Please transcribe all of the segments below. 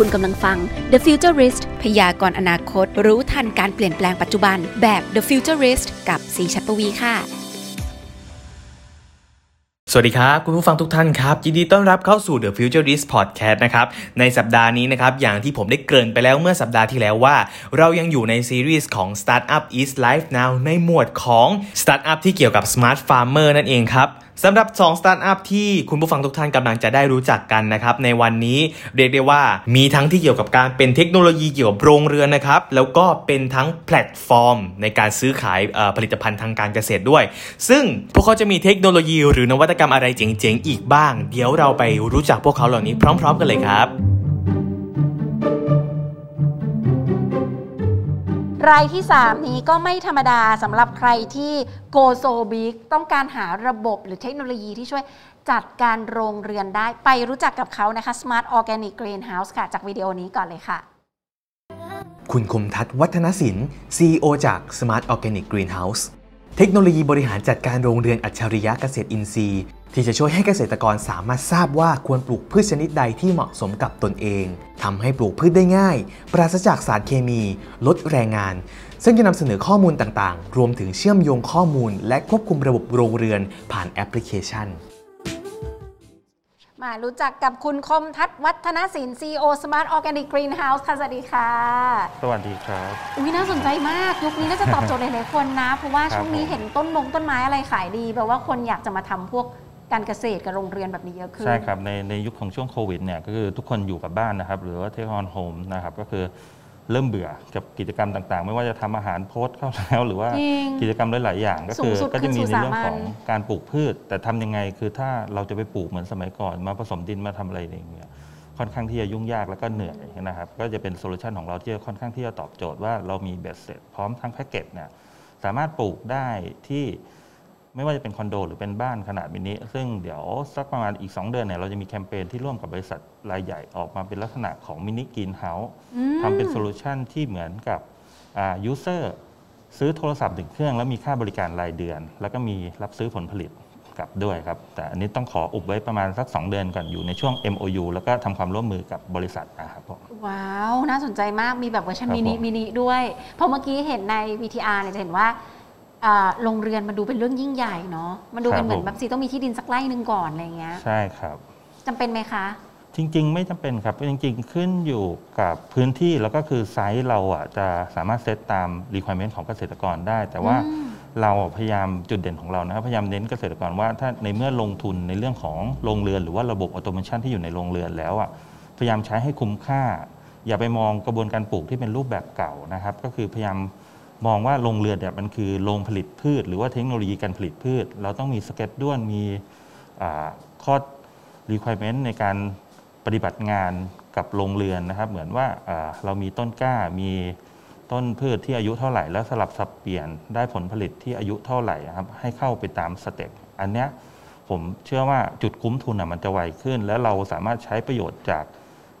คุณกำลังฟัง The Futurist พยากรณ์อนาคต รู้ทันการเปลี่ยนแปลงปัจจุบัน แบบ The Futurist กับสีชัดปวีค่ะ สวัสดีครับ คุณผู้ฟังทุกท่านครับ ยินดีต้อนรับเข้าสู่ The Futurist Podcast นะครับ ในสัปดาห์นี้นะครับ อย่างที่ผมได้เกริ่นไปแล้วเมื่อสัปดาห์ที่แล้วว่า เรายังอยู่ในซีรีส์ของ Startup is Life Now ในหมวดของ Startup ที่เกี่ยวกับ Smart Farmer นั่นเองครับ สำหรับ 2 สตาร์ทอัพที่คุณผู้ฟังทุกท่านกำลังจะได้รู้จักกันนะครับ ในวันนี้เรียกได้ว่ามีทั้งที่เกี่ยวกับการเป็นเทคโนโลยีเกี่ยวกับโรงเรือนนะครับ แล้วก็เป็นทั้งแพลตฟอร์ม ในการซื้อขายผลิตภัณฑ์ทางการเกษตรด้วย ซึ่งพวกเขาจะมีเทคโนโลยีหรือนวัตกรรมอะไรเจ๋งๆ อีกบ้าง เดี๋ยวเราไปรู้จักพวกเขาเหล่านี้พร้อม ๆ กันเลยครับ รายที่ 3 นี้ก็ไม่ธรรมดาสำหรับใครที่ go so big ต้องการหาระบบหรือเทคโนโลยีที่ช่วยจัดการโรงเรือนได้ไปรู้จักกับเขานะคะ Smart Organic Greenhouse ค่ะ จากวิดีโอนี้ก่อนเลยค่ะ คุณคมทัศน์วัฒนศิลป์ CEO จาก Smart Organic Greenhouse เทคโนโลยีบริหารจัดการโรงเรือนอัจฉริยะเกษตรอินทรีย์ ที่จะช่วยให้เกษตรกรสามารถทราบว่าควรปลูกพืชชนิดใดที่เหมาะสมกับตนเองทำให้ปลูกพืชได้ง่าย ปราศจากสารเคมี ลดแรงงาน ซึ่งจะนำเสนอข้อมูลต่างๆ รวมถึงเชื่อมโยงข้อมูล และควบคุมระบบโรงเรือนผ่านแอปพลิเคชัน มารู้จักกับคุณคมทัศน์วัฒนศิลป์ CEO Smart Organic Greenhouse ค่ะสวัสดีค่ะ สวัสดีครับ อุ้ยน่าสนใจมาก ยุคนี้น่าจะตอบโจทย์หลายๆคนนะ เพราะว่าช่วงนี้เห็นต้นมงต้นไม้อะไรขายดีแปลว่าคนอยากจะมาทำพวกการเกษตรกับโรงเรียนแบบนี้เยอะขึ้น ใช่ครับ ในในยุคของช่วงโควิดเนี่ยก็คือทุกคนอยู่กับบ้านนะครับ หรือว่าเทคอนโฮมนะครับก็คือ เริ่มเบื่อกับกิจกรรมต่างๆ ไม่ว่าจะทำอาหารโพสเข้าแล้ว หรือว่ากิจกรรมหลายๆอย่าง ก็คือก็จะมีในเรื่องของการปลูกพืช แต่ทำยังไงคือถ้าเราจะไปปลูกเหมือนสมัยก่อน มาผสมดินมาทำอะไรอย่างเงี้ยค่อนข้างที่จะยุ่งยากแล้วก็เหนื่อยนะครับก็จะเป็น solution ของเราที่ค่อนข้างที่จะตอบโจทย์ว่าเรามีเบ็ดเสร็จพร้อมทั้งแพ็กเกจเนี่ยสามารถปลูกได้ที่ ไม่ว่าจะเป็นคอนโด หรือเป็นบ้านขนาดมินิซึ่งเดี๋ยวสักประมาณอีก 2 เดือนเนี่ยเราจะมีแคมเปญที่ร่วมกับบริษัทรายใหญ่ออกมาเป็นลักษณะของ mini greenhouseทำเป็น solution ที่เหมือนกับ user ซื้อโทรศัพท์หนึ่งเครื่อง แล้วมีค่าบริการรายเดือน แล้วก็มีรับซื้อผลผลิตกลับด้วยครับ แต่อันนี้ต้องขออุบไว้ประมาณสัก 2 เดือนก่อนอยู่ในช่วง MOU แล้วก็ทำความร่วมมือกับบริษัทนะครับผมว้าว น่าสนใจมากมีแบบ version mini mini ด้วย เพราะเมื่อกี้เห็นใน VTR เนี่ยจะเห็นว่า โรงเรือนมันดูเป็นเรื่องยิ่งใหญ่เนาะมันดูเป็นเหมือนแบบสิต้องมีที่ดินสักไร่หนึ่งก่อนอะไรเงี้ยใช่ครับจำเป็นไหมคะ จริง ๆ ไม่จำเป็นครับจริง ๆ ขึ้นอยู่กับพื้นที่แล้วก็คือไซส์เราอะจะสามารถเซตตาม requirement ของเกษตรกรได้ แต่ว่าเราพยายามจุดเด่นของเรานะครับพยายามเน้นเกษตรกรว่าถ้าในเมื่อลงทุนในเรื่องของโรงเรือน หรือว่าระบบ automation ที่อยู่ในโรงเรือนแล้วอะพยายามใช้ให้คุ้มค่า อย่าไปมองกระบวนการปลูกที่เป็นรูปแบบเก่านะครับ ก็คือพยายาม มองว่าโรงเรือนเนี่ยมันคือโรงผลิตพืช หรือว่าเทคโนโลยีการผลิตพืช เราต้องมี schedule มีข้อ requirement ในการปฏิบัติงานกับโรงเรือนนะครับ เหมือนว่าเรามีต้นกล้ามีต้นพืชที่อายุเท่าไหร่ แล้วสลับสับเปลี่ยนได้ผลผลิตที่อายุเท่าไหร่ครับให้เข้าไปตาม step อันเนี้ยผมเชื่อว่าจุดคุ้มทุนมันจะไวขึ้น และเราสามารถใช้ประโยชน์จาก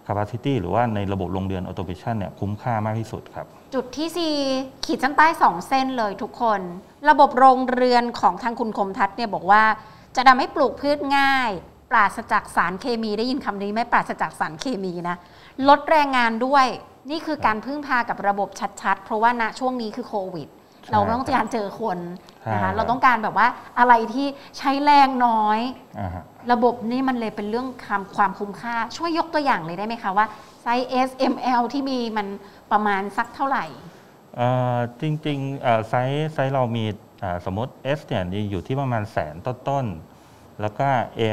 capacity หรือว่าในระบบโรงเรือน automation เนี่ยคุ้มค่ามากที่สุดครับ จุดที่สี่ขีดเส้นใต้สองเส้นเลยทุกคน ระบบโรงเรือนของทางคุณคมทัศน์เนี่ยบอกว่า จะทำให้ปลูกพืชง่าย ปราศจากสารเคมีได้ยินคำนี้ไหมปราศจากสารเคมีนะลดแรงงานด้วยนี่คือการพึ่งพากับระบบชัดๆ เพราะว่าณช่วงนี้คือโควิด เราไม่ต้องการเจอคนนะคะเราต้องการแบบว่าอะไรที่ใช้แรงน้อย ระบบนี้มันเลยเป็นเรื่องความความคุ้มค่า ช่วยยกตัวอย่างเลยได้ไหมคะว่าไซส์ S M L ที่มีมันประมาณสักเท่าไหร่จริงๆ size size เรามีสมมติ S เนี่ยอยู่ที่ประมาณแสนต้นๆ แล้วก็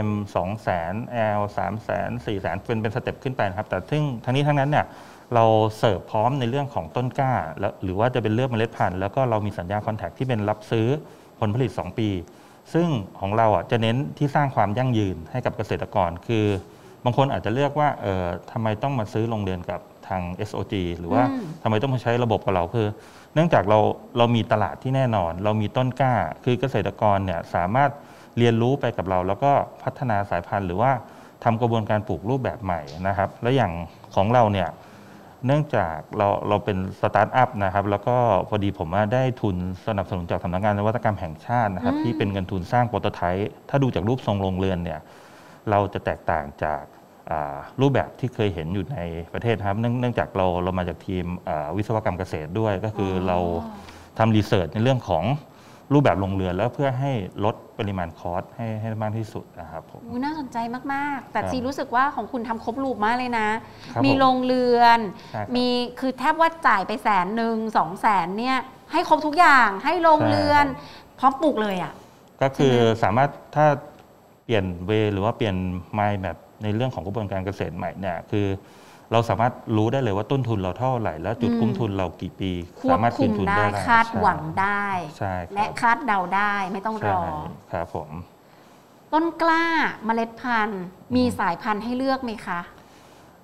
M 2 0 0 0 0 L 3 0 0 0 0 4 0 0 0 0 เป็นเป็น step ขึ้นไปนะครับ แต่ซึ่งทั้งนี้ทั้งนั้นเนี่ย เราเสิร์ฟพร้อมในเรื่องของต้นกล้าแล้วหรือว่าจะเป็นเลือกเมล็ดพันธุ์แล้วก็เรามีสัญญา contract ที่เป็นรับซื้อผลผลิต 2 ปี ซึ่งของเราอะจะเน้นที่สร้างความยั่งยืนให้กับเกษตรกร คือบางคนอาจจะเลือกว่าเออทำไมต้องมาซื้อโรงเรือนกับทาง SOG หรือว่าทำไมต้องมาใช้ระบบกับเราคือ เนื่องจากเราเรามีตลาดที่แน่นอน เรามีต้นกล้า คือเกษตรกรเนี่ยสามารถเรียนรู้ไปกับเรา แล้วก็พัฒนาสายพันธุ์ หรือว่าทำกระบวนการปลูกรูปแบบใหม่นะครับ และอย่างของเราเนี่ย เนื่องจากเราเราเป็นสตาร์ทอัพนะครับแล้วก็พอดีผมได้ทุนสนับสนุนจากสำนักงานนวัตกรรมแห่งชาตินะครับที่เป็นเงินทุนสร้าง prototype ถ้าดูจากรูปทรงโรงเรือนเนี่ยเราจะแตกต่างจากรูปแบบที่เคยเห็นอยู่ในประเทศครับ เนื่องจากเราเรามาจากทีมวิศวกรรมเกษตรด้วย ก็คือเราทำรีเสิร์ชในเรื่องของ รูปแบบโรงเรือนแล้วเพื่อให้ลดปริมาณคอสให้ให้มากที่สุดนะครับผมอุ๊ยน่าสนใจมาก ๆ แต่ครับซีรู้สึกว่าของคุณทำครบรูปมากเลยนะครับมีผมโรงเรือนใช่ครับมีคือแทบว่าจ่ายไปแสนหนึ่งสองแสนเนี่ยให้ครบทุกอย่างให้โรงเรือนพร้อมปลูกเลยอะก็คือใช่ไหมสามารถถ้าเปลี่ยนเวหรือว่าเปลี่ยนไมล์แบบในเรื่องของกระบวนการเกษตรใหม่เนี่ยคือ เราสามารถรู้ได้เลยว่าต้นทุนเราเท่าไหร่ แล้วจุดคุ้มทุนเรากี่ปีควสาบมารถคุคืนมทุนได้ได้คาดหวังได้ใช่ครับและคาดเดาได้ไม่ต้องรใช่อครับผม ต้นกล้าเมล็ดพันธุ์มีสายพันธุ์ให้เลือกไหมคะ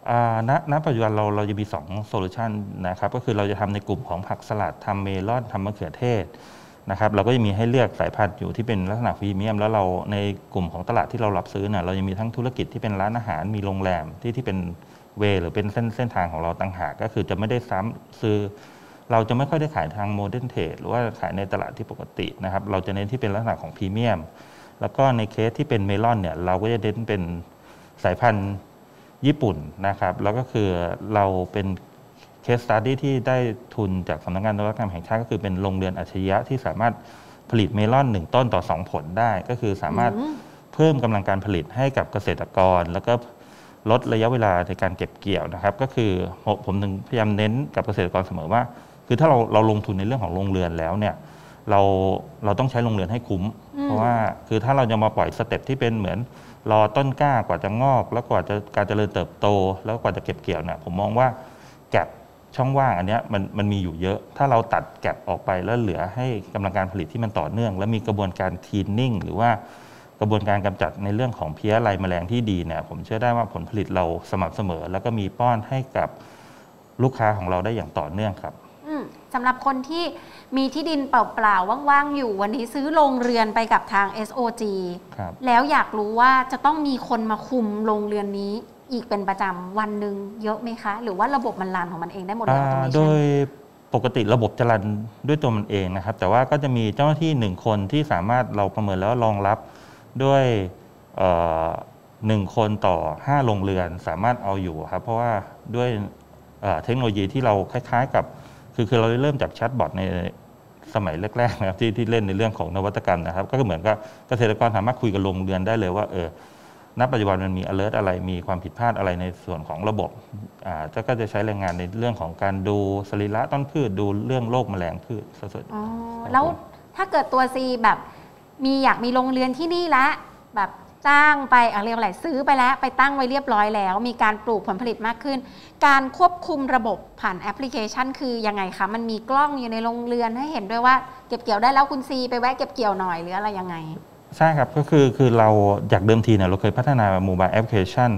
อ่าณณปัจจุบันเราเราจะมี2โซลูชันนะครับก็คือเราจะทำในกลุ่มของผักสลัดทำเมลอนทำมะเขือเทศนะครับเราก็จะมีให้เลือกสายพันธุ์อยู่ที่เป็นลักษณะพรีเมียม แล้วเราในกลุ่มของตลาดที่เรารับซื้อเนี่ยเรายังมีทั้งธุรกิจที่เป็นร้านอาหารมีโรงแรมที่ที่เป็น way หรือเป็นเส้นเส้นทางของเราต่างหากก็คือจะไม่ได้ซ้ำซื้อเราจะไม่ค่อยได้ขายทาง modern trade หรือว่าขายในตลาดที่ปกตินะครับ เราจะเน้นที่เป็นลักษณะของพรีเมียม แล้วก็ในเคสที่เป็นเมลอนเนี่ยเราก็จะเน้นเป็นสายพันธุ์ญี่ปุ่นนะครับ แล้วก็คือเราเป็น case study ที่ได้ทุนจากสำนักงานนวัตกรรมแห่งชาติก็คือเป็นโรงเรือนอัจฉริยะที่สามารถผลิตเมลอนหนึ่งต้นต่อสองผลได้ ก็คือสามารถอืมเพิ่มกำลังการผลิตให้กับเกษตรกร แล้วก็ ลดระยะเวลาในการเก็บเกี่ยวนะครับ ก็คือผมผมถึงพยายามเน้นกับเกษตรกรเสมอว่า คือถ้าเราเราลงทุนในเรื่องของโรงเรือนแล้วเนี่ยเราเราต้องใช้โรงเรือนให้คุ้มอืมเพราะว่าคือถ้าเราจะมาปล่อย step ที่เป็นเหมือนรอต้นกล้ากว่าจะงอก แล้วกว่าจะการเจริญเติบโต แล้วกว่าจะเก็บเกี่ยวเนี่ยผมมองว่า gap ช่องว่างอันเนี้ยมันมันมีอยู่เยอะ ถ้าเราตัด gap ออกไปแล้วเหลือให้กำลังการผลิตที่มันต่อเนื่อง และมีกระบวนการ cleaning หรือว่า กระบวนการกำจัดในเรื่องของเพลี้ยไรแมลงที่ดีเนี่ยผมเชื่อได้ว่าผลผลิตเราสม่ำเสมอ แล้วก็มีป้อนให้กับลูกค้าของเราได้อย่างต่อเนื่องครับอืมสำหรับคนที่มีที่ดินเปล่าๆว่างๆ อยู่วันนี้ซื้อโรงเรือนไปกับทาง SOG ครับแล้วอยากรู้ว่าจะต้องมีคนมาคุมโรงเรือนนี้อีกเป็นประจำวันหนึ่งเยอะไหมคะ หรือว่าระบบมันรันของมันเองได้หมดเลยออโตอ่าเมโดชันยปกติระบบจะรันด้วยตัวมันเองนะครับ แต่ว่าก็จะมีเจ้าหน้าที่หนึ่งคนที่สามารถเราประเมินแล้วรองรับ ด้วยหนึ่งคนต่อ 5 โรงเรือนสามารถเอาอยู่ครับ เพราะว่าด้วยเทคโนโลยีที่เราคล้ายๆกับ คือคือเราเริ่มจากแชทบอทในสมัยแรกๆนะครับที่ที่เล่นในเรื่องของนวัตกรรมนะครับ ก็เหมือนกับเกษตรกรสามารถคุยกับโรงเรือนได้เลยว่าเออณปัจจุบันมันมี alert อะไรมีความผิดพลาดอะไรในส่วนของระบบอ่าก็จะใช้แรงงานในเรื่องของการดูสรีระต้นพืชดูเรื่องโรคแมลงพืชส่วนใหญ่อ๋อแล้วถ้าเกิดตัวซีแบบ มีอยากมีโรงเรือนที่นี่ละแบบจ้างไปอาเรียกว่าอะไรซื้อไปแล้ว ไปตั้งไว้เรียบร้อยแล้ว มีการปลูกผลผลิตมากขึ้น การควบคุมระบบผ่านแอปพลิเคชัน คือยังไงคะ มันมีกล้องอยู่ในโรงเรือนให้เห็นด้วยว่าเก็บเกี่ยวได้แล้วคุณซีไปแวะเก็บเกี่ยวหน่อยหรืออะไรยังไง ใช่ครับก็คือคือเราจากเดิมทีเนี่ยเราเคยพัฒนา mobile application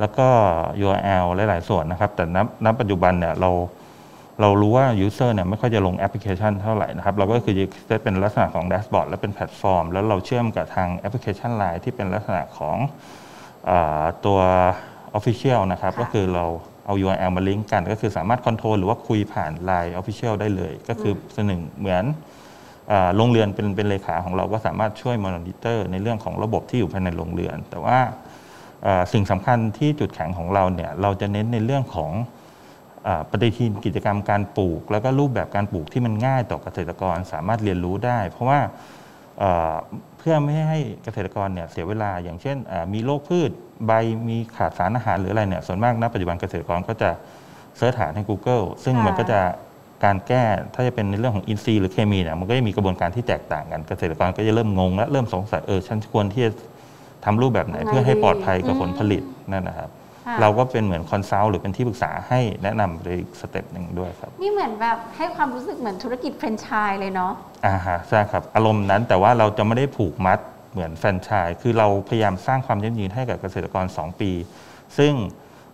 แล้วก็ URL หลาย ๆ ส่วนนะครับ แต่ณณปัจจุบันเนี่ยเรา เรารู้ว่า User เนี่ยไม่ค่อยจะลงแอปพลิเคชันเท่าไหร่นะครับ เราก็คือจะเป็นลักษณะของ dashboard และเป็นแพลตฟอร์ม แล้วเราเชื่อมกับทางแอปพลิเคชัน Line ที่เป็นลักษณะของอาตัว Official นะครับค่ะก็คือเราเอา URL มาลิงก์กัน ก็คือสามารถ control หรือว่าคุยผ่าน Line Official ได้เลย ก็คือส่วนหนึ่งเหมือนอ่าโรงเรือนเป็นเป็นเลขาของเราก็สามารถช่วยมอนิเตอร์ในเรื่องของระบบที่อยู่ภายในโรงเรือน แต่ว่าอ่าสิ่งสำคัญที่จุดแข็งของเราเนี่ยเราจะเน้นในเรื่องของอา ปฏิทินกิจกรรมการปลูก แล้วก็รูปแบบการปลูกที่มันง่ายต่อเกษตรกรสามารถเรียนรู้ได้ เพราะว่าอ่าเพื่อไม่ให้เกษตรกรเนี่ยเสียเวลา อย่างเช่นอ่ามีโรคพืชใบมีขาดสารอาหารหรืออะไรเนี่ยส่วนมากณปัจจุบันเกษตรกรก็จะเสิร์ชหาใน Google ซึ่งค่ะมันก็จะการแก้ถ้าจะเป็นในเรื่องของอินทรีย์หรือเคมีเนี่ยมันก็จะมีกระบวนการที่แตกต่างกันเกษตรกรก็จะเริ่มงงและเริ่มสงสัยเออฉันควรที่จะทำรูปแบบไหนยังไงเพื่อให้ปลอดภัยกับอืมผลผลิตนั่นนะครับค่ะ เราก็เป็นเหมือน consult หรือเป็นที่ปรึกษาให้แนะนำไปอีก step หนึ่งด้วยครับ นี่เหมือนแบบให้ความรู้สึกเหมือนธุรกิจแฟรนไชส์เลยเนาะอ่าฮะใช่ครับ อารมณ์นั้นแต่ว่าเราจะไม่ได้ผูกมัดเหมือนแฟรนไชส์คือเราพยายามสร้างความยั่งยืนให้กับเกษตรกร 2 ปี ซึ่ง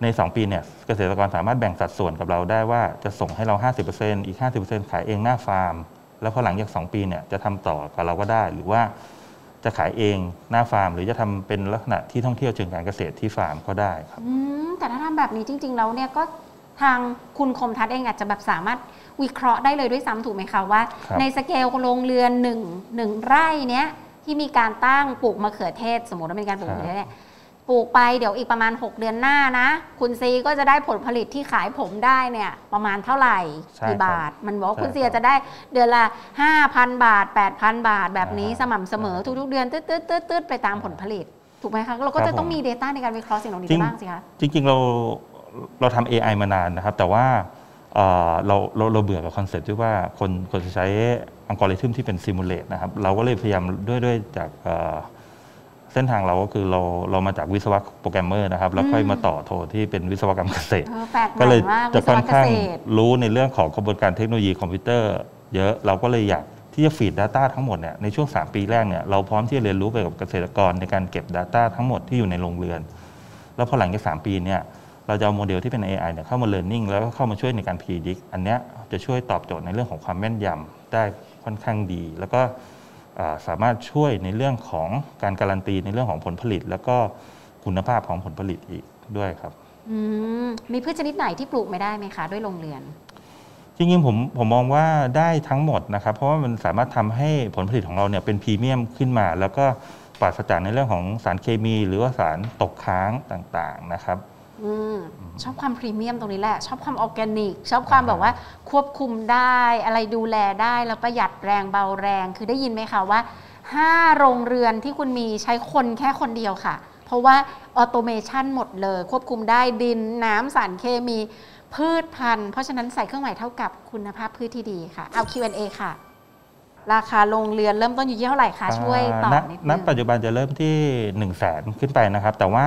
ใน 2 ปีเนี่ยเกษตรกรสามารถแบ่งสัดส่วนกับเราได้ว่าจะส่งให้เรา 50%อีก 50%ขายเองหน้าฟาร์ม แล้วพอหลังจาก 2 ปีเนี่ยจะทำต่อกับเราก็ได้ หรือว่า จะขายเองหน้าฟาร์ม หรือจะทำเป็นลักษณะที่ท่องเที่ยวเชิงการเกษตรที่ฟาร์มก็ได้ครับอืมแต่ถ้าทำแบบนี้จริง ๆ แล้วเนี่ยก็ทางคุณคมทัศน์เองอาจจะแบบสามารถวิเคราะห์ได้เลยด้วยซ้ำถูกไหมคะว่าครับในสเกลโรงเรือนหนึ่งหนึ่งไร่เนี้ยที่มีการตั้งปลูกมะเขือเทศ สมมติว่าเป็นการปลูกมะเขือเทศเนี่ย ปลูกไปเดี๋ยวอีกประมาณ 6 เดือนหน้านะ คุณซีก็จะได้ผลผลิตที่ขายผมได้เนี่ยประมาณเท่าไหร่ใช่กี่ครับบาท มันบอกว่าใช่คุณเซียครับจะได้เดือนละ 5,000 บาท 8,000 บาท แบบนี้อ่าสม่ำเสมอทุกๆ เดือนตืดตืดตืดตืดไปตามผลผลิต ถูกไหมคะเราก็จะต้องครับผมมี Data ในการวิเคราะห์สิ่งเหล่านี้จริงได้บ้างสิคะจริงๆเราเราทำ AI มานานนะครับ แต่ว่าเอ่อเราเราเราเบื่อกับคอนเซ็ปต์ที่ว่าคนคนจะใช้อัลกอริทึมที่เป็น simulate นะครับเราก็เลยพยายามด้วยด้วยจาก เอ่อเส้นทางเราก็คือเราเรามาจากวิศวะโปรแกรมเมอร์นะครับ แล้วค่อยมาต่อโทที่เป็นวิศวกรรมเกษตรเออแปลกใหก็เลม่ยมากจะวิศค่อวนเกข้างษตรรู้ในเรื่องของกระบวนการเทคโนโลยีคอมพิวเตอร์ เยอะเราก็เลยอยากที่จะฟีด Data ทั้งหมดเนี่ยในช่วง 3 ปีแรกเนี่ยเราพร้อมที่จะเรียนรู้ไปกับเกษตรกรในการเก็บ Data ทั้งหมดที่อยู่ในโรงเรือน แล้วพอหลังจาก 3 ปีเนี่ยเราจะเอาโมเดลที่เป็น AI เนี่ยเข้ามา Learning แล้วก็เข้ามาช่วยในการ predict อันเนี้ยจะช่วยตอบโจทย์ในเรื่องของความแม่นยำได้ค่อนข้างดี แล้วก็อ่า สามารถช่วยในเรื่องของการการันตีในเรื่องของผลผลิต แล้วก็คุณภาพของผลผลิตอีกด้วยครับอืมมีพืชชนิดไหนที่ปลูกไม่ได้ไหมคะด้วยโรงเรือน จริงๆผมผมมองว่าได้ทั้งหมดนะครับ เพราะว่ามันสามารถทำให้ผลผลิตของเราเนี่ยเป็นพรีเมียมขึ้นมา แล้วก็ปราศจากในเรื่องของสารเคมี หรือว่าสารตกค้างต่างๆนะครับ อืมชอบความพรีเมียมตรงนี้แหละ ชอบความออร์แกนิก ชอบความแบบว่าควบคุมได้อะไรดูแลได้แล้วประหยัดแรงเบาแรง คือได้ยินไหมคะว่า5โรงเรือนที่คุณมีใช้คนแค่คนเดียวค่ะ เพราะว่าออโตเมชันหมดเลย ควบคุมได้ดินน้ำสารเคมีพืชพันธุ์ เพราะฉะนั้นใส่เครื่องหมายเท่ากับคุณภาพพืชที่ดีค่ะ เอา Q&A ค่ะ ราคาโรงเรือนเริ่มต้นอยู่ที่เท่าไหร่คะ ช่วยตอบณนิดณนึงปัจจุบันจะเริ่มที่ 1 0 0 0 0แสนขึ้นไปนะครับ แต่ว่า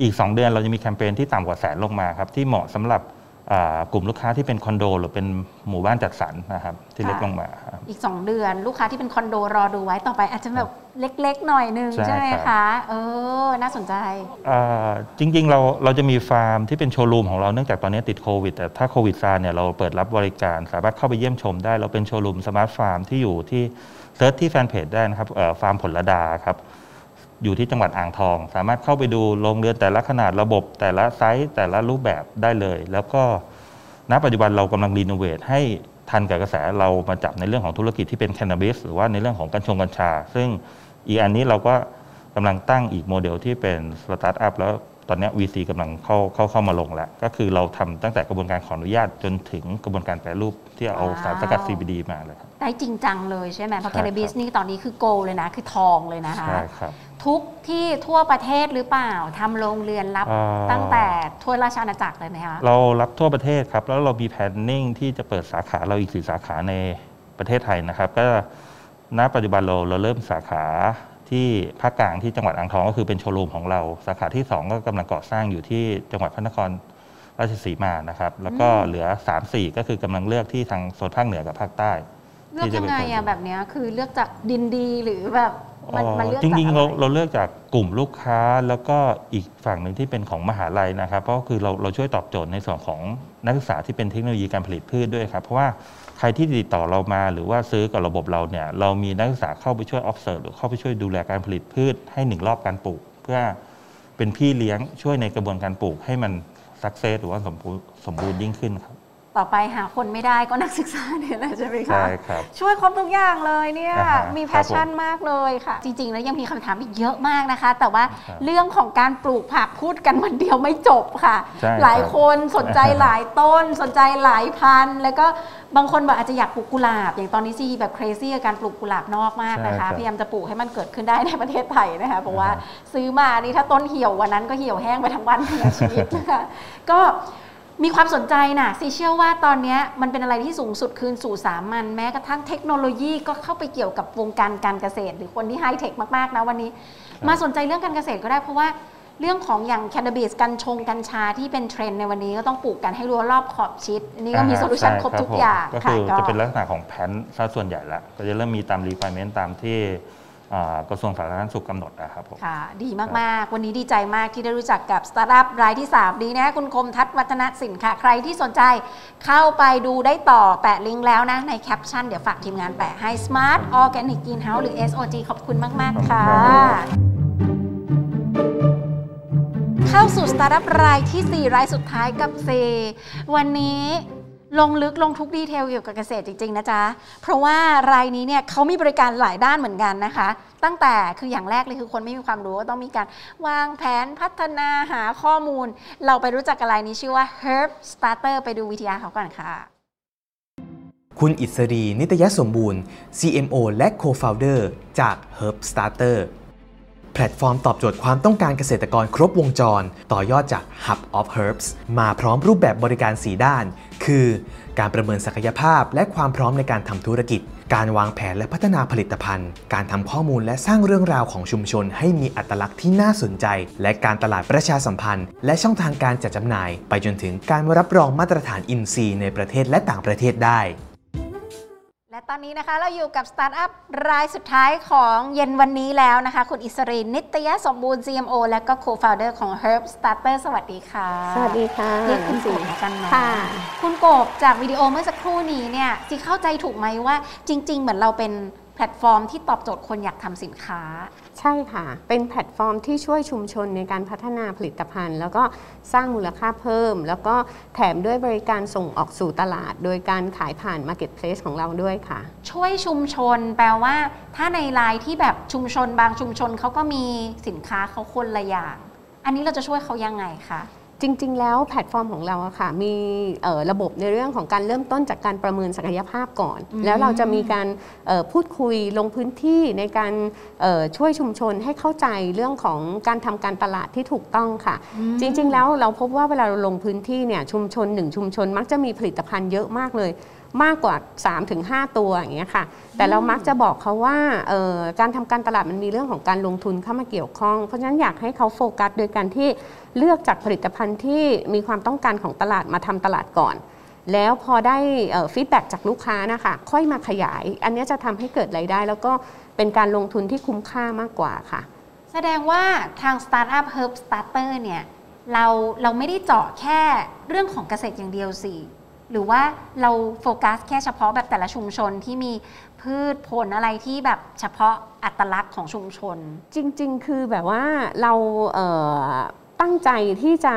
อีก 2 เดือนเราจะมีแคมเปญที่ต่ำกว่าแสนลงมาครับที่เหมาะสำหรับอ่ากลุ่มลูกค้าที่เป็นคอนโด หรือเป็นหมู่บ้านจัดสรรนะครับที่เล็กลงมาครับอีก 2 เดือนลูกค้าที่เป็นคอนโดรอดูไว้ต่อไปอาจจะแบบเล็กๆ หน่อยนึงใช่ใช่ไหมคะครับเออน่าสนใจอ่าจริงๆเราเราจะมีฟาร์มที่เป็นโชว์รูมของเราเนื่องจากตอนนี้ติดโควิดแต่ถ้าโควิดซาเนี่ยเราเปิดรับบริการสามารถเข้าไปเยี่ยมชมได้ เราเป็นโชว์รูม smart farm ที่อยู่ที่ search ที่แฟนเพจได้นะครับเอ่อฟาร์มผลระดาครับ อยู่ที่จังหวัดอ่างทอง สามารถเข้าไปดูโรงเรือนแต่ละขนาดระบบ แต่ละไซส์แต่ละรูปแบบได้เลย แล้วก็ณปัจจุบันเรากำลัง renovate ให้ทันกับกระแสเรามาจับในเรื่องของธุรกิจที่เป็นแค n น a b บิสหรือว่าในเรื่องของกัญชงกัญชา ซึ่งอีกอันนี้เราก็กำลังตั้งอีกโมเดลที่เป็นสตาร์ทอัพแล้วตอนเนี้ย VC กำลังเข้าเข้าเข้ามาลงแล้ว ก็คือเราทำตั้งแต่กระบวนการขออนุญาตจนถึงกระบวนการแปรรูปที่เอาสารสกัดว้าว CBD มาเลยครับ ได้จริงจังเลยใช่ไหมเพราะใช่แคครับน n a บิสนี่ตอนนี้คือ gold เลยนะ คือทองเลยนะคะใช่ครับทุกที่ทั่วประเทศหรือเปล่าทำโรงเรือนรับอ่าตั้งแต่ทั่วราชอาณาจักรเลยไหมคะเรารับทั่วประเทศครับ แล้วเรามีแพนนิ่งที่จะเปิดสาขาเราอีกสี่สาขาในประเทศไทยนะครับ ก็ณปัจจุบันเราเราเริ่มสาขาที่ภาคกลางที่จังหวัดอ่างทองก็คือเป็นโชว์รูมของเรา สาขาที่ 2 ก็กำลังก่อสร้างอยู่ที่จังหวัดพระนครราชสีมานะครับ แล้วก็เหลือ 3 4 ก็คือกำลังเลือกที่ทางโซนภาคเหนือกับภาคใต้ เลือกยังไงอะแบบเนี้ยคือเลือกจากดินดีหรือแบบมันมันเลือกจจากริงๆอะเราไรเราเลือกจากกลุ่มลูกค้าแล้วก็อีกฝั่งหนึ่งที่เป็นของมหาลัยนะครับ เพราะคือเราเราช่วยตอบโจทย์ในส่วนของนักศึกษาที่เป็นเทคโนโลยีการผลิตพืชด้วยครับ เพราะว่าใครที่ติดต่อเรามาหรือว่าซื้อกับระบบเราเนี่ยเรามีนักศึกษาเข้าไปช่วย observe หรือเข้าไปช่วยดูแลการผลิตพืชให้หนึ่งรอบการปลูก เพื่อเป็นพี่เลี้ยงช่วยในกระบวนการปลูกให้มัน success หรือว่าสมบูรณ์สมบูรณ์ยิ่งขึ้นครับ ต่อไปหาคนไม่ได้ก็นักศึกษาเนี่ยแหละใช่ไหมคะใช่ครับ ช่วยครบทุกอย่างเลยเนี่ย อ่าฮะมีแพครัชบชั่นผมมากเลยค่ะ จริง ๆ แล้วยังมีคำถามอีกเยอะมากนะคะ แต่ว่าครับเรื่องของการปลูกผักพูดกันวันเดียวไม่จบค่ะ ใช่ครับหลายคนสนใจหลายต้น สนใจหลายพันธุ์แล้วก็บางคนบอกอาจจะอยากปลูกกุหลาบ อย่างตอนนี้ซีแบบ crazy กับการปลูกกุหลาบนอกมากนะใช่คะครับพยายามจะปลูกให้มันเกิดขึ้นได้ในประเทศไทยนะคะเพราะว่าอ่าฮะ ซื้อมานี่ถ้าต้นเหี่ยววันนั้นก็เหี่ยวแห้งไปทั้งวันทั้งชีวิตนะคะก็ มีความสนใจนะซีเชื่อว่าตอนเนี้ยมันเป็นอะไรที่สูงสุดคืนสู่สามัญแม้กระทั่งเทคโนโลยีก็เข้าไปเกี่ยวกับวงการการเกษตร หรือคนที่ไฮเทคมากๆนะวันนี้ มาสนใจเรื่องการเกษตรก็ได้เพราะว่าเรื่องของอย่าง cannabis กัญชงกัญชาที่เป็นเทรนด์ในวันนี้ก็ต้องปลูกกันให้รั้วรอบขอบชิดอันนี้ก็มี solution ใช่ครับผมครบทุกอย่างก็ค่ะคือจะเป็นลักษณะของแผนซะส่วนใหญ่แล้วก็จะเริ่มมีตามรี q u i r e m e n t ตามที่อ่า กระทรวงสาธารณสุขกำหนดนะครับผมค่ะ ดีมากๆ วันนี้ดีใจมากที่ได้รู้จักกับสตาร์ทอัพรายที่3ดีนะคุณคมทัศน์วัฒนสินค่ะ ใครที่สนใจเข้าไปดูได้ต่อแปะลิงก์แล้วนะ ในแคปชั่น เดี๋ยวฝากทีมงานแปะให้ Smart Organic Greenhouse หรือ SOG ขอบคุณมาก ๆ ค่ะขอบคุณครับเข้าสู่สตาร์ทอัพรายที่ 4 รายสุดท้ายกับเซวันนี้ ลงลึกลงทุก detail เกี่ยวกับเกษตรจริง ๆ นะจ๊ะ เพราะว่ารายนี้เนี่ยเขามีบริการหลายด้านเหมือนกันนะคะ ตั้งแต่คืออย่างแรกเลยคือคนไม่มีความรู้ก็ต้องมีการวางแผนพัฒนาหาข้อมูล เราไปรู้จักอะไรนี้ชื่อว่า Herb Starter ไปดู VTR เขาก่อนค่ะ คุณอิสรีนิตยสมบูรณ์ CMO และ Co-founder จาก Herb Starter แพลตฟอร์มตอบโจทย์ความต้องการเกษตรกรครบวงจร ต่อยอดจาก Hub of Herbs มาพร้อมรูปแบบบริการ 4 ด้าน คือ การประเมินศักยภาพ และความพร้อมในการทำธุรกิจ การวางแผนและพัฒนาผลิตภัณฑ์ การทำข้อมูลและสร้างเรื่องราวของชุมชน ให้มีอัตลักษณ์ที่น่าสนใจ และการตลาดประชาสัมพันธ์ และช่องทางการจัดจำหน่าย ไปจนถึงการรับรองมาตรฐานอินทรีย์ในประเทศและต่างประเทศได้ และตอนนี้นะคะเราอยู่กับสตาร์ทอัพรายสุดท้ายของเย็นวันนี้แล้วนะคะ คุณอิสรินนิตยสมบูรณ์ CMO และก็ Co-founder ของ Herb Starter สวัสดีค่ะ สวัสดีค่ะเรียกคุณกบแล้วกันเนาะค่ะคุณกบจากวิดีโอเมื่อสักครู่นี้เนี่ยซีเข้าใจถูกไหมว่าจริง ๆ เหมือนเราเป็นแพลตฟอร์มที่ตอบโจทย์คนอยากทำสินค้า ใช่ค่ะ เป็นแพลตฟอร์มที่ช่วยชุมชนในการพัฒนาผลิตภัณฑ์ แล้วก็สร้างมูลค่าเพิ่ม แล้วก็แถมด้วยบริการส่งออกสู่ตลาด โดยการขายผ่าน Marketplace ของเราด้วยค่ะ ช่วยชุมชนแปลว่า ถ้าในรายที่แบบชุมชนบางชุมชนเขาก็มีสินค้าเขาคนละอย่าง อันนี้เราจะช่วยเขายังไงคะ จริง ๆ แล้วแพลตฟอร์มของเราอะค่ะมีเอ่อระบบในเรื่องของการเริ่มต้นจากการประเมินศักยภาพก่อนอืมแล้วเราจะมีการเอ่อพูดคุยลงพื้นที่ในการเอ่อช่วยชุมชนให้เข้าใจเรื่องของการทำการตลาดที่ถูกต้องค่ะ จริง ๆ แล้วเราพบว่าเวลาเราลงพื้นที่เนี่ยชุมชนหนึ่งชุมชนมักจะมีผลิตภัณฑ์เยอะมากเลย มากกว่า 3-5 ตัวอย่างเงี้ยค่ะ แต่เรามักจะบอกเขาว่าการทำการตลาดมันมีเรื่องของการลงทุนเข้ามาเกี่ยวข้อง เพราะฉะนั้นอยากให้เขาโฟกัสโดยการที่เลือกจากผลิตภัณฑ์ที่มีความต้องการของตลาดมาทำตลาดก่อน แล้วพอได้ฟีดแบ็จากลูกค้านะคะค่อยมาขยาย อันนี้จะทำให้เกิดรายได้ แล้วก็เป็นการลงทุนที่คุ้มค่ามากกว่าค่ะ แสดงว่าทาง Startup Herb Starter เนี่ยเราเราไม่ได้เจาะแค่เรื่องของเกษตรอย่างเดียวสิ หรือว่าเราโฟกัสแค่เฉพาะแบบแต่ละชุมชนที่มีพืชผลอะไรที่แบบเฉพาะอัตลักษณ์ของชุมชน จริง ๆ คือแบบว่าเราเตั้งใจที่จะ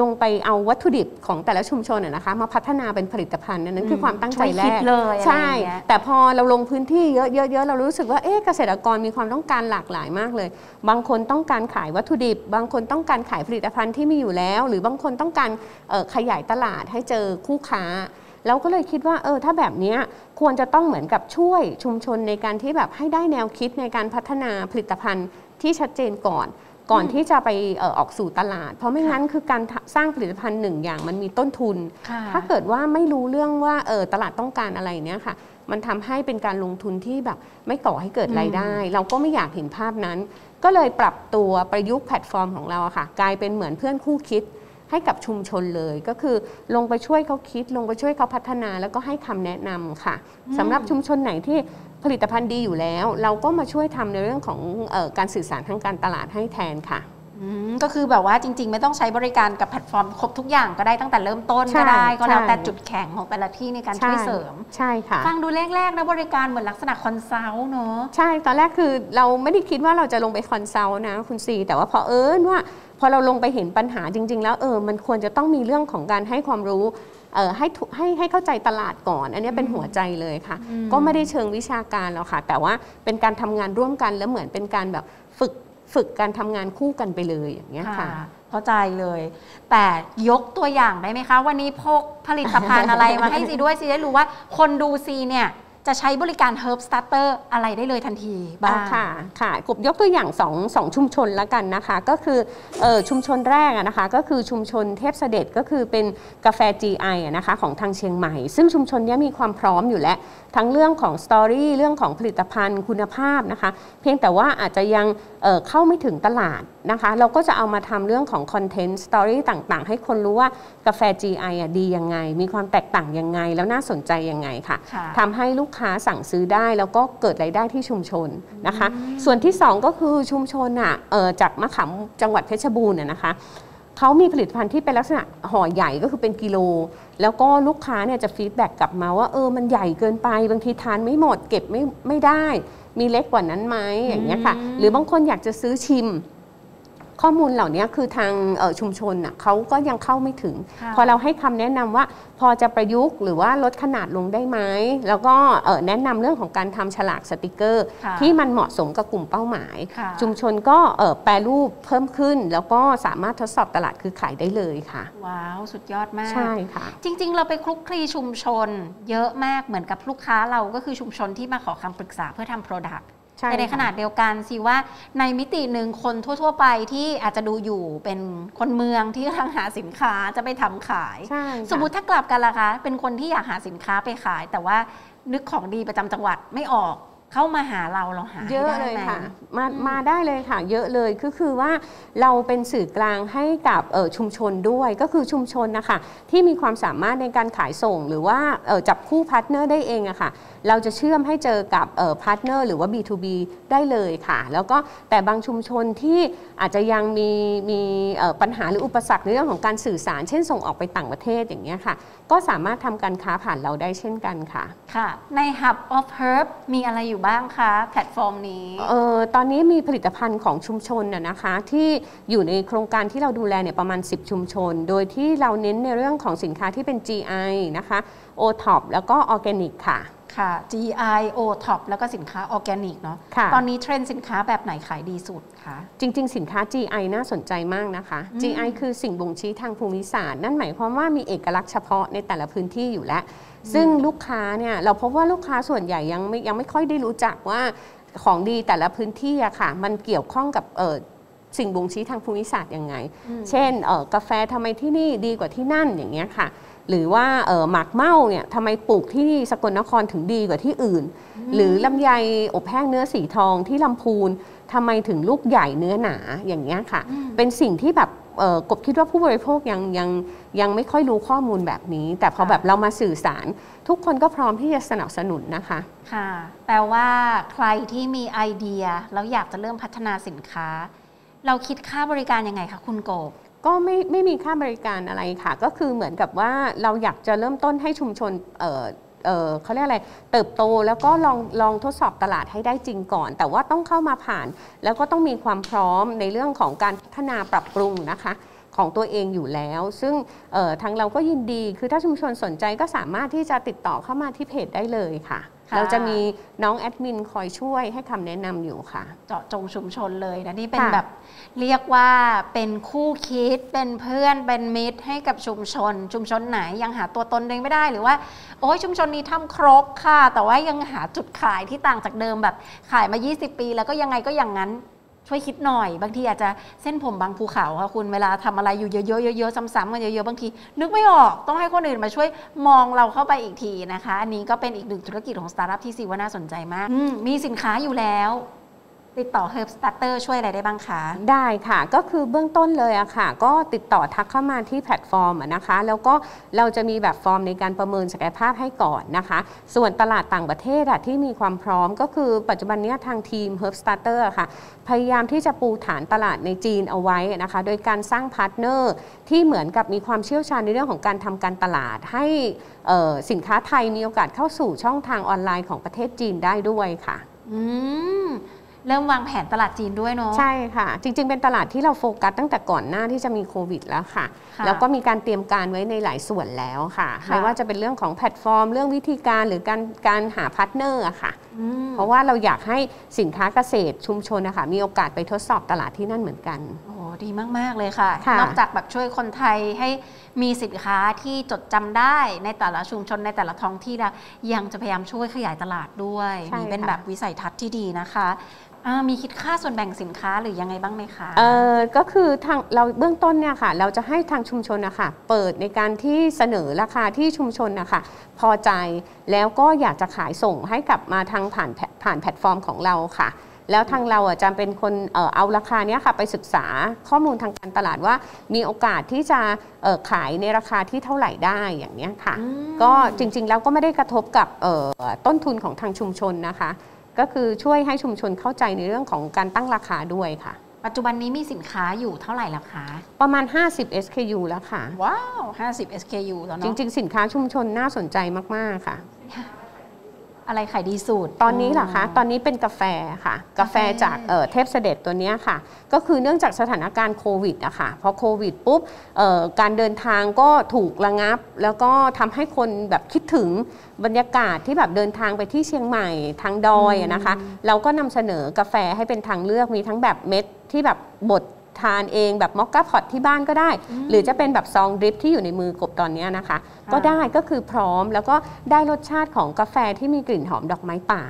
ลงไปเอาวัตถุดิบของแต่ละชุมชนอะนะคะ มาพัฒนาเป็นผลิตภัณฑ์อันนั้นคือความตั้งใจแรช่วยคิกดเลยอะไรใช่อย่างเงี้ยแต่พอเราลงพื้นที่เยอะๆๆเรารู้สึกว่าเอ๊ะเกษตรกรมีความต้องการหลากหลายมากเลย บางคนต้องการขายวัตถุดิบ บางคนต้องการขายผลิตภัณฑ์ที่มีอยู่แล้ว หรือบางคนต้องการเอ่อขยายตลาดให้เจอคู่ค้าเราก็เลยคิดว่าเออถ้าแบบเนี้ยควรจะต้องเหมือนกับช่วยชุมชนในการที่แบบให้ได้แนวคิดในการพัฒนาผลิตภัณฑ์ที่ชัดเจนก่อน ก่อนที่จะไปเอ่อออกสู่ตลาด เพราะไม่งั้นคือการทะสร้างผลิตภัณฑ์หนึ่งอย่างมันมีต้นทุนค่ะถ้าเกิดว่าไม่รู้เรื่องว่าเออตลาดต้องการอะไรเนี้ยค่ะ มันทำให้เป็นการลงทุนที่แบบไม่ก่อให้เกิดรายได้ เราก็ไม่อยากเห็นภาพนั้น ก็เลยปรับตัวประยุกต์แพลตฟอร์มของเราอะค่ะ กลายเป็นเหมือนเพื่อนคู่คิดให้กับชุมชนเลยก็คือลงไปช่วยเขาคิด ลงไปช่วยเขาพัฒนาแล้วก็ให้คำแนะนำค่ะสำหรับชุมชนไหนที่ ผลิตภัณฑ์ดีอยู่แล้ว เราก็มาช่วยทำในเรื่องของเออการสื่อสารทางการตลาดให้แทนค่ะอืมก็คือแบบว่าจริง ๆ ไม่ต้องใช้บริการกับแพลตฟอร์มครบทุกอย่างก็ได้ตั้งแต่เริ่มต้นใช่ก็ได้ ก็แล้วใช่แต่จุดแข็งของแต่ละที่ในการช่วยเสริม ใช่ค่ะฟังดูแรกๆนะบริการเหมือนลักษณะ consult เนอะใช่ตอนแรกคือเราไม่ได้คิดว่าเราจะลงไป consult นะคุณซี แต่ว่าพอเอิญว่าพอเราลงไปเห็นปัญหาจริง ๆ แล้วเออมันควรจะต้องมีเรื่องของการให้ความรู้เออ ให้ทุให้ให้เข้าใจตลาดก่อน อันนี้เป็นหัวใจเลยค่ะอืมก็ไม่ได้เชิงวิชาการหรอกค่ะ แต่ว่าเป็นการทำงานร่วมกันแล้วเหมือนเป็นการแบบฝึกฝึกการทำงานคู่กันไปเลยอย่างเงี้ยค่ะเข้าใจเลย แต่ยกตัวอย่างได้ไหมคะ วันนี้พกผลิตภัณฑ์อะไรมาให้ซีด้วยซีได้รู้ว่าคนดูซีเนี่ย จะใช้บริการ Herb Starter อะไรได้เลยทันทีบ้างอ่าค่ะค่ะกบยกตัวอย่าง2องสองชุมชนแล้วกันนะคะ ก็คือออชุมชนแรกนะคะก็คือชุมชนเทพเสด็จก็คือเป็นกาแฟ GI อนะคะของทางเชียงใหม่ ซึ่งชุมชนนี้มีความพร้อมอยู่แล้ว ทั้งเรื่องของ story เรื่องของผลิตภัณฑ์คุณภาพนะคะ เพียงแต่ว่าอาจจะยังเข้าไม่ถึงตลาด นะคะ เราก็จะเอามาทำเรื่องของ content story ต่างๆ ให้คนรู้ว่ากาแฟ GI อะดียังไง มีความแตกต่างยังไง แล้วน่าสนใจยังไงค่ะค่ะทำให้ลูกค้าสั่งซื้อได้ แล้วก็เกิดรายได้ที่ชุมชนนะคะ ส่วนที่ 2 ก็คือชุมชนอะเอ่อจากมะขามจังหวัดเพชรบูรณ์น่ะนะคะเขามีผลิตภัณฑ์ที่เป็นลักษณะห่อใหญ่ก็คือเป็นกิโล แล้วก็ลูกค้าเนี่ยจะ feedback กลับมาว่าเออมันใหญ่เกินไป บางทีทานไม่หมดเก็บไม่ไม่ได้ มีเล็กกว่านั้นไหมอย่างเงี้ยค่ะอืมหรือบางคนอยากจะซื้อชิม ข้อมูลเหล่านี้คือทางเอ่อชุมชนน่ะเขาก็ยังเข้าไม่ถึงค่ะพอเราให้คำแนะนำว่าพอจะประยุกต์หรือว่าลดขนาดลงได้ไหมแล้วก็เอ่อแนะนำเรื่องของการทำฉลากสติกเกอร์ค่ะที่มันเหมาะสมกับกลุ่มเป้าหมายค่ะชุมชนก็เอ่อแปรรูปเพิ่มขึ้น แล้วก็สามารถทดสอบตลาดคือขายได้เลยค่ะ ว้าวสุดยอดมากใช่ค่ะจริง ๆ เราไปคลุกคลีชุมชน เยอะมากเหมือนกับลูกค้าเราก็คือชุมชนที่มาขอคำปรึกษาเพื่อทำโปรดักต์ ใช่แต่ในค่ะขนาดเดียวกันสิว่าในมิติหนึ่งคนทั่ว ๆ ไปที่อาจจะดูอยู่เป็นคนเมืองที่กำลังหาสินค้าจะไปทำขายใช่ค่ะสมมติถ้ากลับกันล่ะคะ เป็นคนที่อยากหาสินค้าไปขาย แต่ว่านึกของดีประจำจังหวัดไม่ออกเข้ามาหาเราเราหาให้เยอะได้เลยไหมค่ะมาอืมมาได้เลยค่ะเยอะเลยก็คือว่าเราเป็นสื่อกลางให้กับเอ่อชุมชนด้วยก็คือชุมชนนะคะที่มีความสามารถในการขายส่ง หรือว่าเอ่อจับคู่ partner ได้เองอะค่ะ เราจะเชื่อมให้เจอกับ partner หรือว่า B2B ได้เลยค่ะ แล้วก็แต่บางชุมชนที่อาจจะยังมีมีเอ่อปัญหาหรืออุปสรรคในเรื่องของการสื่อสาร เช่นส่งออกไปต่างประเทศอย่างเงี้ยค่ะ ก็สามารถทำการค้าผ่านเราได้เช่นกันค่ะ ค่ะ ใน Hub of Herb มีอะไรอยู่บ้างคะแพลตฟอร์มนี้เออตอนนี้มีผลิตภัณฑ์ของชุมชนน่ะนะคะที่อยู่ในโครงการที่เราดูแลเนี่ยประมาณ 10 ชุมชน โดยที่เราเน้นในเรื่องของสินค้าที่เป็น GI นะคะ OTOP แล้วก็ออร์แกนิกค่ะ ค่ะ GI OTOP แล้วก็สินค้าออร์แกนิกเนาะค่ะตอนนี้เทรนด์สินค้าแบบไหนขายดีสุดคะจริง ๆ สินค้า GI น่าสนใจมากนะคะอืม GI คือสิ่งบ่งชี้ทางภูมิศาสตร์ นั่นหมายความว่ามีเอกลักษณ์เฉพาะในแต่ละพื้นที่อยู่แล้ว ซึ่งลูกค้าเนี่ยเราพบว่าลูกค้าส่วนใหญ่ยังไม่ยังไม่ค่อยได้รู้จักว่าของดีแต่ละพื้นที่อะค่ะ มันเกี่ยวข้องกับเอ่อสิ่งบ่งชี้ทางภูมิศาสตร์ยังไง เช่นเอ่อกาแฟทำไมที่นี่ดีกว่าที่นั่นอย่างเงี้ยค่ะ หรือว่าเอ่อหมากเม่าเนี่ยทำไมปลูกที่สกลนครถึงดีกว่าที่อื่น หรือลำไยอบแห้งเนื้อสีทองที่ลำพูนทำไมถึงลูกใหญ่เนื้อหนาอย่างเงี้ยค่ะ เป็นสิ่งที่แบบเอ่อกบคิดว่าผู้บริโภคยังยังยังไม่ค่อยรู้ข้อมูลแบบนี้ แต่พอค่ะแบบเรามาสื่อสาร ทุกคนก็พร้อมที่จะสนับสนุนนะคะค่ะแปลว่าใครที่มีไอเดียแล้วอยากจะเริ่มพัฒนาสินค้า เราคิดค่าบริการยังไงคะคุณโกบ ก็ไม่ไม่มีค่าบริการอะไรค่ะ ก็คือเหมือนกับว่าเราอยากจะเริ่มต้นให้ชุมชนเอ่อเอ่อเขาเรียกอะไร เติบโตแล้วก็ลองลองทดสอบตลาดให้ได้จริงก่อน แต่ว่าต้องเข้ามาผ่าน แล้วก็ต้องมีความพร้อมในเรื่องของการพัฒนาปรับปรุงนะคะของตัวเองอยู่แล้ว ซึ่งเอ่อทางเราก็ยินดีคือถ้าชุมชนสนใจก็สามารถที่จะติดต่อเข้ามาที่เพจได้เลยค่ะค่ะ เราจะมีน้องแอดมินคอยช่วยให้คำแนะนำอยู่ค่ะ เจาะจงชุมชนเลยนะนี่เป็นค่ะ แบบเรียกว่าเป็นคู่คิดเป็นเพื่อนเป็นมิตรให้กับชุมชน ชุมชนไหนยังหาตัวตนเองไม่ได้หรือว่า โอ้ยชุมชนนี้ทำครบค่ะ แต่ว่ายังหาจุดขายที่ต่างจากเดิมแบบขายมา 20 ปี แล้วก็ยังไงก็อย่างนั้น ช่วยคิดหน่อย บางทีอาจจะเส้นผมบังภูเขาค่ะคุณเวลาทำอะไรอยู่เยอะๆเยอะๆซ้ำๆกันเยอะๆบางที นึกไม่ออกต้องให้คนอื่นมาช่วยมองเราเข้าไปอีกทีนะคะ อันนี้ก็เป็นอีกหนึ่งธุรกิจของสตาร์ทอัพที่ซีว่าน่าสนใจมากมีสินค้าอยู่แล้ว ติดต่อ Herb Starter ช่วยอะไรได้บ้างคะ ได้ค่ะ ก็คือเบื้องต้นเลยอะค่ะ ก็ติดต่อทักเข้ามาที่แพลตฟอร์มอะนะคะ แล้วก็เราจะมีแบบฟอร์มในการประเมินศักยภาพให้ก่อนนะคะ ส่วนตลาดต่างประเทศอะที่มีความพร้อมก็คือปัจจุบันเนี้ยทางทีม Herb Starter อะค่ะ พยายามที่จะปูฐานตลาดในจีนเอาไว้นะคะ โดยการสร้าง partner ที่เหมือนกับมีความเชี่ยวชาญในเรื่องของการทำการตลาดให้เอ่อสินค้าไทยมีโอกาสเข้าสู่ช่องทางออนไลน์ของประเทศจีนได้ด้วยค่ะ อืม เริ่มวางแผนตลาดจีนด้วยเนาะใช่ค่ะ จริง ๆ เป็นตลาดที่เราโฟกัสตั้งแต่ก่อนหน้าที่จะมีโควิดแล้วค่ะค่ะแล้วก็มีการเตรียมการไว้ในหลายส่วนแล้วค่ะค่ะไม่ว่าจะเป็นเรื่องของแพลตฟอร์ม เรื่องวิธีการหรือการการหา partner อะค่ะอืมเพราะว่าเราอยากให้สินค้าเกษตรชุมชนนะคะมีโอกาสไปทดสอบตลาดที่นั่นเหมือนกันโอ้โหดีมาก ๆ เลยค่ะค่ะ นอกจากแบบช่วยคนไทยให้มีสินค้าที่จดจำได้ในแต่ละชุมชนในแต่ละท้องที่แล้วยังจะพยายามช่วยขยายตลาดด้วยใช่นี่เป็นค่ะแบบวิสัยทัศน์ที่ดีนะคะอ่า มีคิดค่าส่วนแบ่งสินค้าหรือยังไงบ้างไหมคะเออก็คือทางเราเบื้องต้นเนี่ยค่ะ เราจะให้ทางชุมชนนะคะเปิดในการที่เสนอราคาที่ชุมชนนะคะพอใจแล้วก็อยากจะขายส่งให้กับมาทางผ่านแพผ่านแพลตฟอร์มของเราค่ะแล้วทางเราอะจะเป็นคนเอ่อเอาราคาเนี้ยค่ะไปศึกษาข้อมูลทางการตลาดว่า มีโอกาสที่จะเอ่อขายในราคาที่เท่าไหร่ได้อย่างเนี้ยค่ะอืมก็จริงๆแล้วก็ไม่ได้กระทบกับเอ่อต้นทุนของทางชุมชนนะคะ ก็คือช่วยให้ชุมชนเข้าใจในเรื่องของการตั้งราคาด้วยค่ะ ปัจจุบันนี้มีสินค้าอยู่เท่าไหร่แล้วคะประมาณ 50 SKU แล้วค่ะ ว้าว 50 SKU แล้วจเนาะริง ๆ สินค้าชุมชนน่าสนใจมาก ๆ ค่ะ อะไรขายดีสุด ตอนนี้เหรอคะ ตอนนี้เป็นกาแฟค่ะ กาแฟจากเอ่อเทพเสด็จตัวเนี้ยค่ะ ก็คือเนื่องจากสถานการณ์โควิดอะค่ะพอโควิดปุ๊บเอ่อการเดินทางก็ถูกระงับ แล้วก็ทำให้คนแบบคิดถึงบรรยากาศที่แบบเดินทางไปที่เชียงใหม่ทางดอยอะนะคะ เราก็นำเสนอกาแฟให้เป็นทางเลือกมีทั้งแบบเม็ดที่แบบบด ทานเองแบบ moka pot ที่บ้านก็ได้ หรือจะเป็นแบบซองดริปที่อยู่ในมือกบตอนเนี้ยนะคะ ก็ได้ก็คือพร้อมแล้วก็ได้รสชาติของกาแฟที่มีกลิ่นหอมดอกไม้ป่า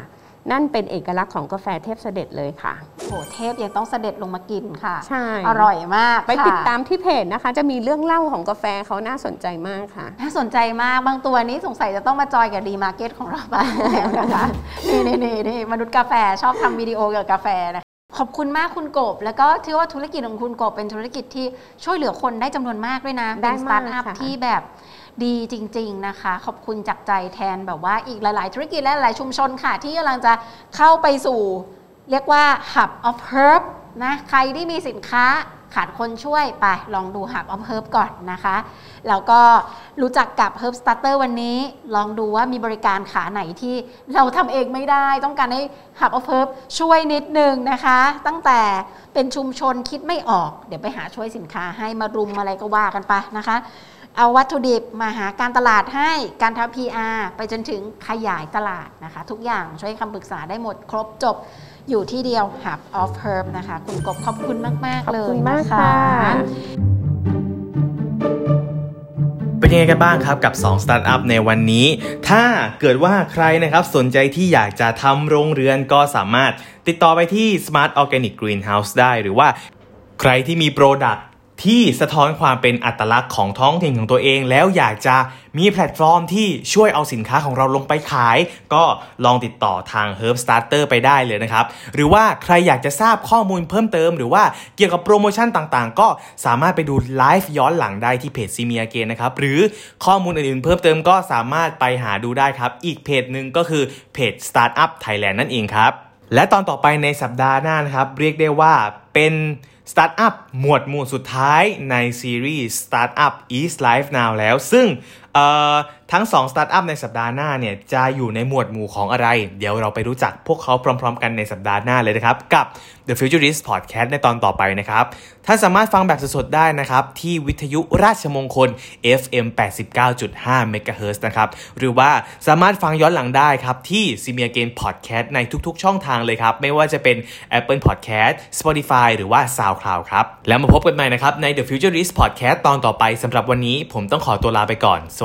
นั่นเป็นเอกลักษณ์ของกาแฟเทพเสด็จเลยค่ะโหเทพยังต้องเสด็จลงมากินค่ะ ใช่ อร่อยมากไปติดค่ะตามที่เพจนะคะ จะมีเรื่องเล่าของกาแฟเขาน่าสนใจมากค่ะ น่าสนใจมากบางตัวนี้สงสัยจะต้องมาจอยกับ D Market ของเราบ้างแล้วนะคะ นี่นี่นี่นี่มนุษย์กาแฟชอบทำวิดีโอเกี่ยวกับกาแฟนะคะ ขอบคุณมากคุณกบ แล้วก็ถือว่าธุรกิจของคุณกบเป็นธุรกิจที่ช่วยเหลือคนได้จำนวนมากด้วยนะได้เป็นสตาร์ทอัพมากค่ะที่แบบดีจริง ๆ นะคะ ขอบคุณจากใจแทนแบบว่าอีกหลาย ๆ ธุรกิจและหลายชุมชนค่ะ ที่กำลังจะเข้าไปสู่ เรียกว่า Hub of Herb นะ ใครที่มีสินค้า ขาดคนช่วยไปลองดู Hub of Herb ก่อนนะคะ แล้วก็รู้จักกับ Herb Starter วันนี้ ลองดูว่ามีบริการขาไหนที่เราทำเองไม่ได้ ต้องการให้หักออฟเฮิร์บช่วยนิดนึงนะคะ ตั้งแต่เป็นชุมชนคิดไม่ออก เดี๋ยวไปหาช่วยสินค้าให้มารุมอะไรก็ว่ากันไปนะคะ เอาวัตถุดิบมาหาการตลาดให้การทำ PR ไปจนถึงขยายตลาดนะคะ ทุกอย่างช่วยคำปรึกษาได้หมดครบจบอยู่ที่เดียว Hub of Herb นะคะ คุณกบขอบคุณมากขอบๆเลยคุณมากนค่ะ เป็นยังไงกันบ้างครับกับ 2 สตาร์ทอัพในวันนี้ ถ้าเกิดว่าใครนะครับสนใจที่อยากจะทำโรงเรือนก็สามารถติดต่อไปที่ Smart Organic Greenhouse ได้หรือว่าใครที่มี product ที่สะท้อนความเป็นอัตลักษณ์ของท้องถิ่นของตัวเอง แล้วอยากจะมีแพลตฟอร์มที่ช่วยเอาสินค้าของเราลงไปขาย ก็ลองติดต่อทาง Herb Starter ไปได้เลยนะครับ หรือว่าใครอยากจะทราบข้อมูลเพิ่มเติม หรือว่าเกี่ยวกับโปรโมชั่นต่างๆ ก็สามารถไปดูไลฟ์ย้อนหลังได้ที่เพจ See Me Again นะครับ หรือข้อมูลอื่นๆเพิ่มเติมก็สามารถไปหาดูได้ครับ อีกเพจหนึ่งก็คือเพจ Startup Thailand นั่นเองครับและตอนต่อไปในสัปดาห์หน้านะครับ เรียกได้ว่าเป็น สตาร์ทอัพหมวดหมู่สุดท้ายในซีรีส์ Startup is Life Now แล้ว ซึ่ง ทั้ง2สตาร์ทอัพในสัปดาห์หน้าเนี่ยจะอยู่ในหมวดหมู่ของอะไร เดี๋ยวเราไปรู้จักพวกเขาพร้อม ๆ กันในสัปดาห์หน้าเลยนะครับ กับ The Futurist Podcast ในตอนต่อไปนะครับท่านสามารถฟังแบบสดๆได้นะครับ ที่วิทยุราชมงคล FM 89.5 MHz นะครับ หรือว่าสามารถฟังย้อนหลังได้ครับที่ s i m i a g a i n Podcast ในทุกๆ ช่องทางเลยครับ ไม่ว่าจะเป็น Apple Podcast Spotify หรือว่า SoundCloud ครับ แล้วมาพบกันใหม่นะครับใน The Futurist Podcast ตอนต่อไปสำหรับวันนี้ผมต้องขอตัวลาไปก่อนส